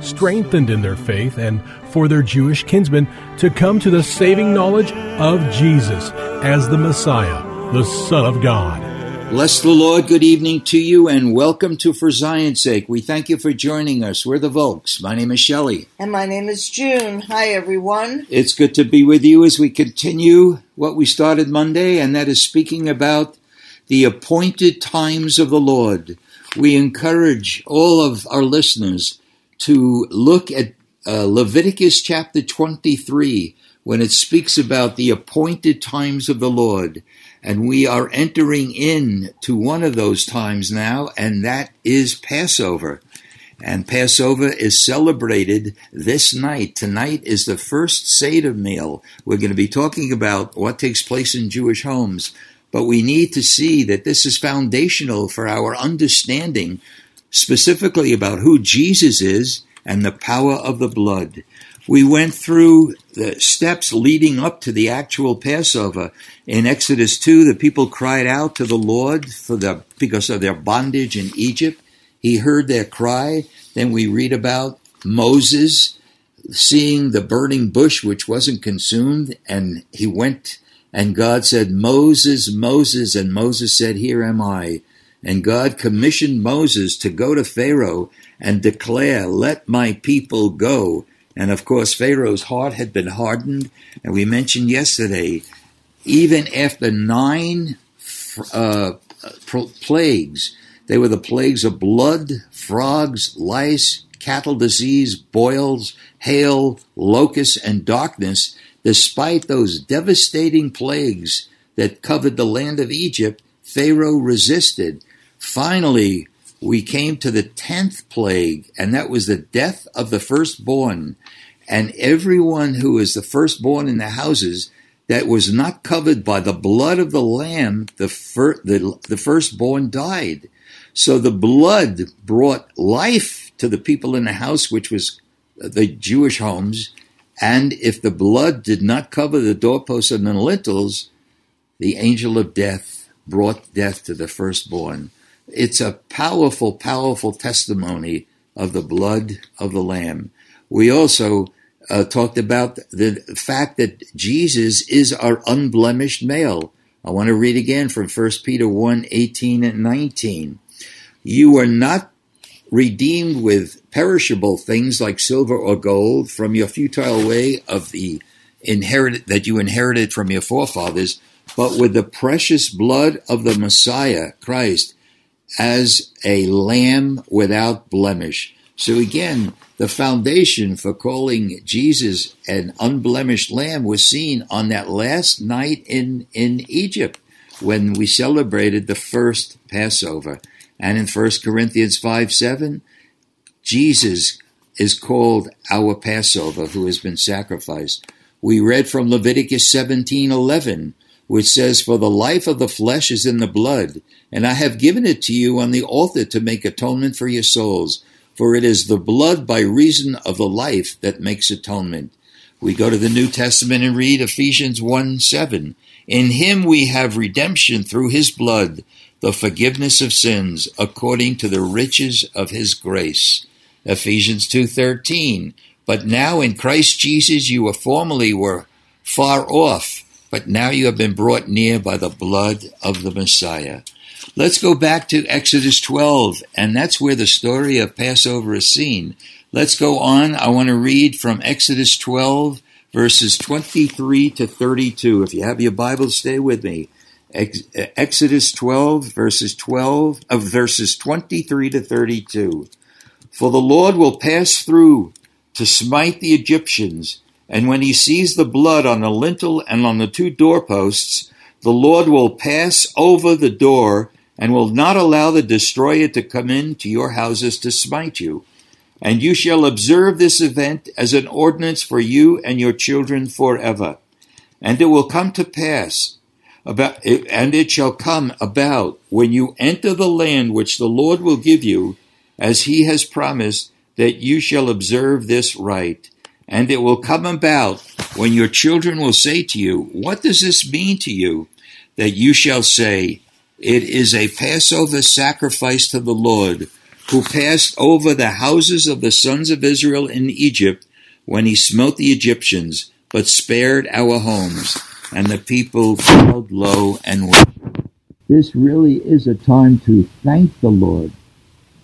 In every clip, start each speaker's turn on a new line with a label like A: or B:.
A: strengthened in their faith and for their Jewish kinsmen to come to the saving knowledge of Jesus as the Messiah, the Son of God.
B: Bless the Lord. Good evening to you and welcome to For Zion's Sake. We thank you for joining us. We're the Volks. My name is Shelley.
C: And my name is June. Hi, everyone.
B: It's good to be with you as we continue what we started Monday, and that is speaking about the appointed times of the Lord. We encourage all of our listeners to look at uh, Leviticus chapter 23 when it speaks about the appointed times of the Lord. And we are entering in to one of those times now, and that is Passover. And Passover is celebrated this night. Tonight is the first Seder meal. We're going to be talking about what takes place in Jewish homes. But we need to see that this is foundational for our understanding specifically about who Jesus is and the power of the blood. We went through the steps leading up to the actual Passover. In Exodus 2, the people cried out to the Lord for the, because of their bondage in Egypt. He heard their cry. Then we read about Moses seeing the burning bush which wasn't consumed, and he went and God said, Moses, Moses, and Moses said, Here am I. And God commissioned Moses to go to Pharaoh and declare, Let my people go. And of course, Pharaoh's heart had been hardened. And we mentioned yesterday, even after nine uh, plagues, they were the plagues of blood, frogs, lice, cattle disease, boils, hail, locusts, and darkness. Despite those devastating plagues that covered the land of Egypt, Pharaoh resisted. Finally, we came to the tenth plague, and that was the death of the firstborn. And everyone who was the firstborn in the houses that was not covered by the blood of the lamb, the, fir- the, the firstborn died. So the blood brought life to the people in the house, which was uh, the Jewish homes. And if the blood did not cover the doorposts and the lintels, the angel of death brought death to the firstborn. It's a powerful, powerful testimony of the blood of the Lamb. We also uh, talked about the fact that Jesus is our unblemished male. I want to read again from 1 Peter 1 18 and 19. You are not redeemed with perishable things like silver or gold from your futile way of the inherited that you inherited from your forefathers, but with the precious blood of the Messiah, Christ, as a lamb without blemish. So again, the foundation for calling Jesus an unblemished lamb was seen on that last night in, in Egypt when we celebrated the first Passover. And in 1 Corinthians 5 7, Jesus is called our Passover who has been sacrificed. We read from Leviticus 17 11, which says, For the life of the flesh is in the blood, and I have given it to you on the altar to make atonement for your souls. For it is the blood by reason of the life that makes atonement. We go to the New Testament and read Ephesians 1 7. In him we have redemption through his blood, the forgiveness of sins, according to the riches of his grace. Ephesians 2:13 But now in Christ Jesus you were formerly were far off but now you have been brought near by the blood of the Messiah. Let's go back to Exodus 12, and that's where the story of Passover is seen. Let's go on. I want to read from Exodus 12, verses 23 to 32. If you have your Bible, stay with me. Ex- uh, Exodus 12, verses 12 of verses 23 to 32. For the Lord will pass through to smite the Egyptians, and when he sees the blood on the lintel and on the two doorposts, the Lord will pass over the door and will not allow the destroyer to come into your houses to smite you. And you shall observe this event as an ordinance for you and your children forever. And it will come to pass about, and it shall come about when you enter the land which the Lord will give you, as he has promised, that you shall observe this rite. And it will come about when your children will say to you, What does this mean to you? That you shall say, It is a Passover sacrifice to the Lord, who passed over the houses of the sons of Israel in Egypt when he smote the Egyptians, but spared our homes. And the people bowed low and worshiped. This really is a time to thank the Lord.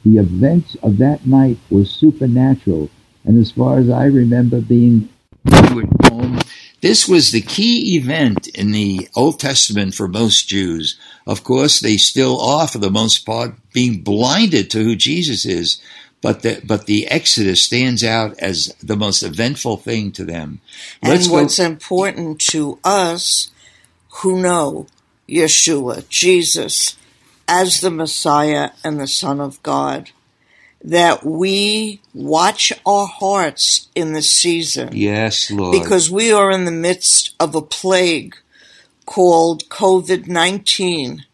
B: The events of that night were supernatural, and as far as I remember being home, this was the key event in the Old Testament for most Jews. Of course, they still are, for the most part, being blinded to who Jesus is. But the, but the Exodus stands out as the most eventful thing to them.
C: Let's and what's go- important to us who know Yeshua, Jesus, as the Messiah and the Son of God, that we watch our hearts in the season.
B: Yes, Lord.
C: Because we are in the midst of a plague called COVID 19.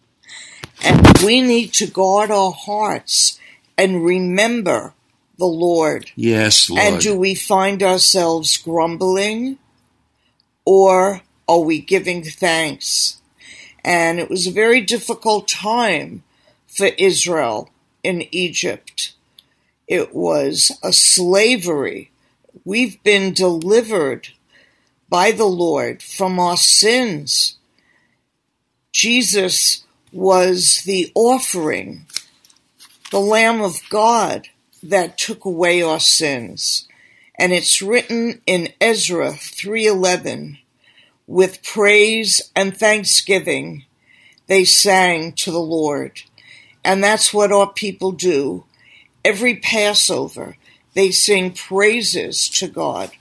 C: And we need to guard our hearts and remember the Lord.
B: Yes, Lord.
C: And do we find ourselves grumbling or are we giving thanks? And it was a very difficult time for Israel in Egypt. It was a slavery. We've been delivered by the Lord from our sins. Jesus was the offering the Lamb of God that took away our sins. And it's written in Ezra 3:11 with praise and thanksgiving they sang to the Lord. And that's what our people do. Every Passover they sing praises to God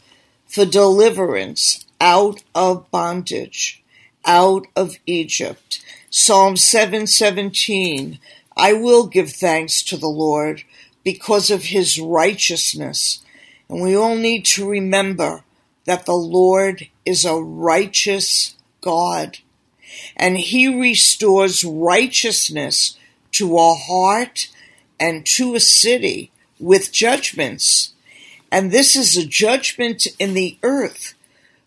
C: for deliverance out of bondage, out of Egypt. Psalm 717 I will give thanks to the Lord because of his righteousness. And we all need to remember that the Lord is a righteous God. And he restores righteousness to a heart and to a city with judgments. And this is a judgment in the earth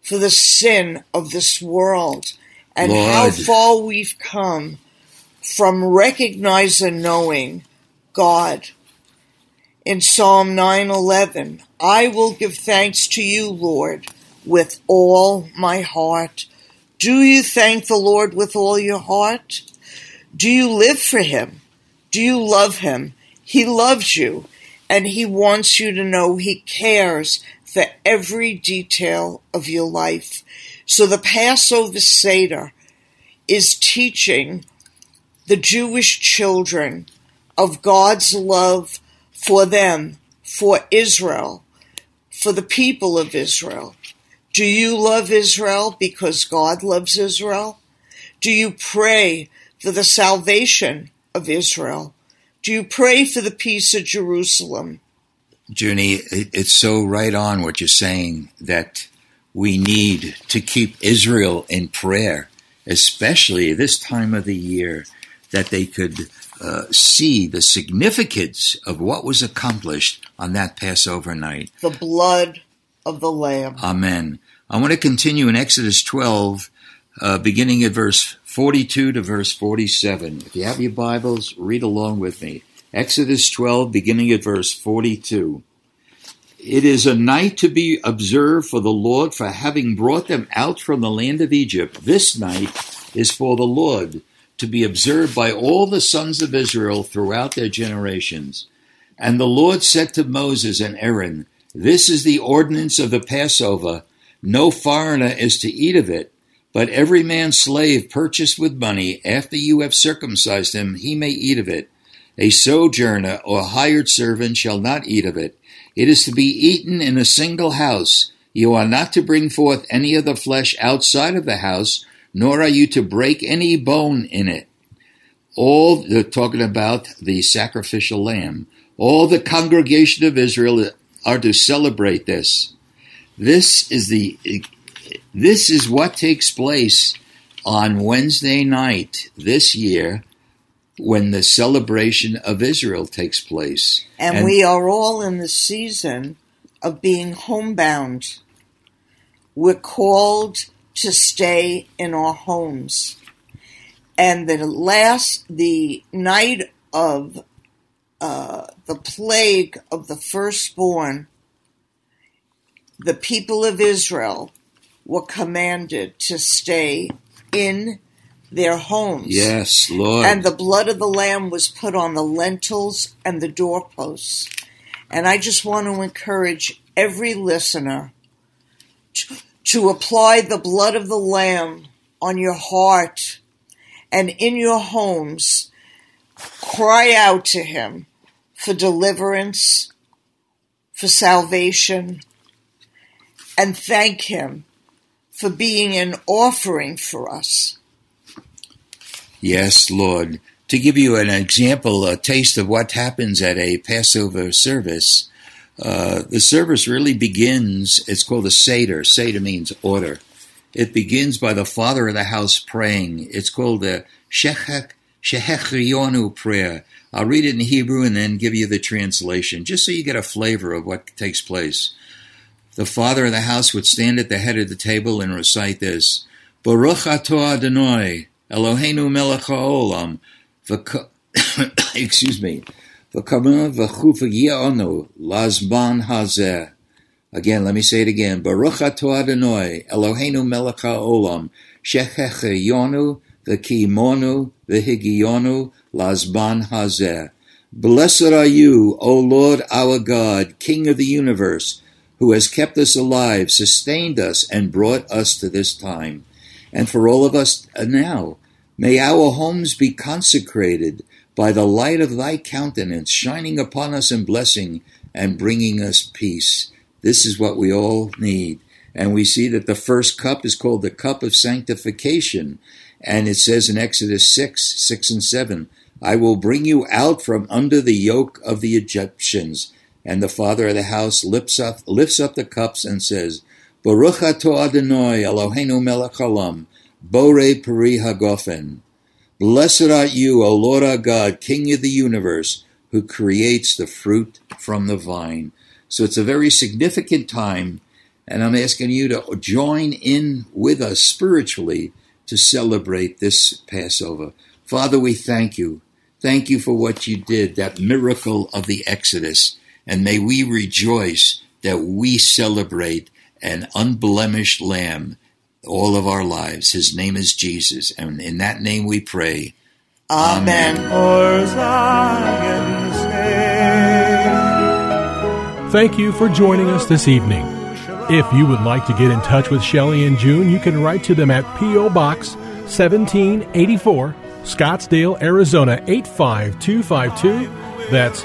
C: for the sin of this world and Lord. how far we've come from recognizing and knowing God. In Psalm 9:11, I will give thanks to you, Lord, with all my heart. Do you thank the Lord with all your heart? Do you live for him? Do you love him? He loves you and he wants you to know he cares for every detail of your life. So the Passover Seder is teaching the Jewish children of God's love for them, for Israel, for the people of Israel. Do you love Israel because God loves Israel? Do you pray for the salvation of Israel? Do you pray for the peace of Jerusalem?
B: Junie, it's so right on what you're saying that we need to keep Israel in prayer, especially this time of the year that they could uh, see the significance of what was accomplished on that Passover night.
C: The blood of the Lamb.
B: Amen. I want to continue in Exodus 12, uh, beginning at verse 42 to verse 47. If you have your Bibles, read along with me. Exodus 12, beginning at verse 42. It is a night to be observed for the Lord for having brought them out from the land of Egypt. This night is for the Lord to be observed by all the sons of Israel throughout their generations. And the Lord said to Moses and Aaron, This is the ordinance of the Passover. No foreigner is to eat of it, but every man's slave purchased with money, after you have circumcised him, he may eat of it. A sojourner or hired servant shall not eat of it. It is to be eaten in a single house. You are not to bring forth any of the flesh outside of the house, nor are you to break any bone in it. All, they're talking about the sacrificial lamb. All the congregation of Israel are to celebrate this. This is the, this is what takes place on Wednesday night this year when the celebration of Israel takes place.
C: And, and we are all in the season of being homebound. We're called to stay in our homes. And the last, the night of uh, the plague of the firstborn, the people of Israel were commanded to stay in their homes.
B: Yes, Lord.
C: And the blood of the Lamb was put on the lintels and the doorposts. And I just want to encourage every listener to, to apply the blood of the Lamb on your heart and in your homes. Cry out to Him for deliverance, for salvation, and thank Him for being an offering for us.
B: Yes, Lord. To give you an example, a taste of what happens at a Passover service, uh, the service really begins, it's called a Seder. Seder means order. It begins by the father of the house praying. It's called the Shechach Shehechrionu prayer. I'll read it in Hebrew and then give you the translation, just so you get a flavor of what takes place. The father of the house would stand at the head of the table and recite this: Baruch atah Adonai, Eloheinu melech haolam, excuse me, lazman hazeh. Again, let me say it again. Baruch atah Adonai, Eloheinu melech haolam, shechecheyonu v'kimonu v'higionu lazman hazeh. Blessed are you, O Lord our God, King of the universe, who has kept us alive, sustained us, and brought us to this time. And for all of us now, May our homes be consecrated by the light of thy countenance, shining upon us in blessing and bringing us peace. This is what we all need. And we see that the first cup is called the cup of sanctification. And it says in Exodus 6, 6 and 7, I will bring you out from under the yoke of the Egyptians. And the father of the house lifts up, lifts up the cups and says, Baruch atah Adonai Eloheinu melech haolam, Bore Peri Hagofen. Blessed art you, O Lord our God, King of the universe, who creates the fruit from the vine. So it's a very significant time, and I'm asking you to join in with us spiritually to celebrate this Passover. Father, we thank you. Thank you for what you did, that miracle of the Exodus. And may we rejoice that we celebrate an unblemished lamb all of our lives. His name is Jesus, and in that name we pray.
C: Amen.
A: Thank you for joining us this evening. If you would like to get in touch with Shelley and June, you can write to them at P.O. Box 1784, Scottsdale, Arizona 85252. That's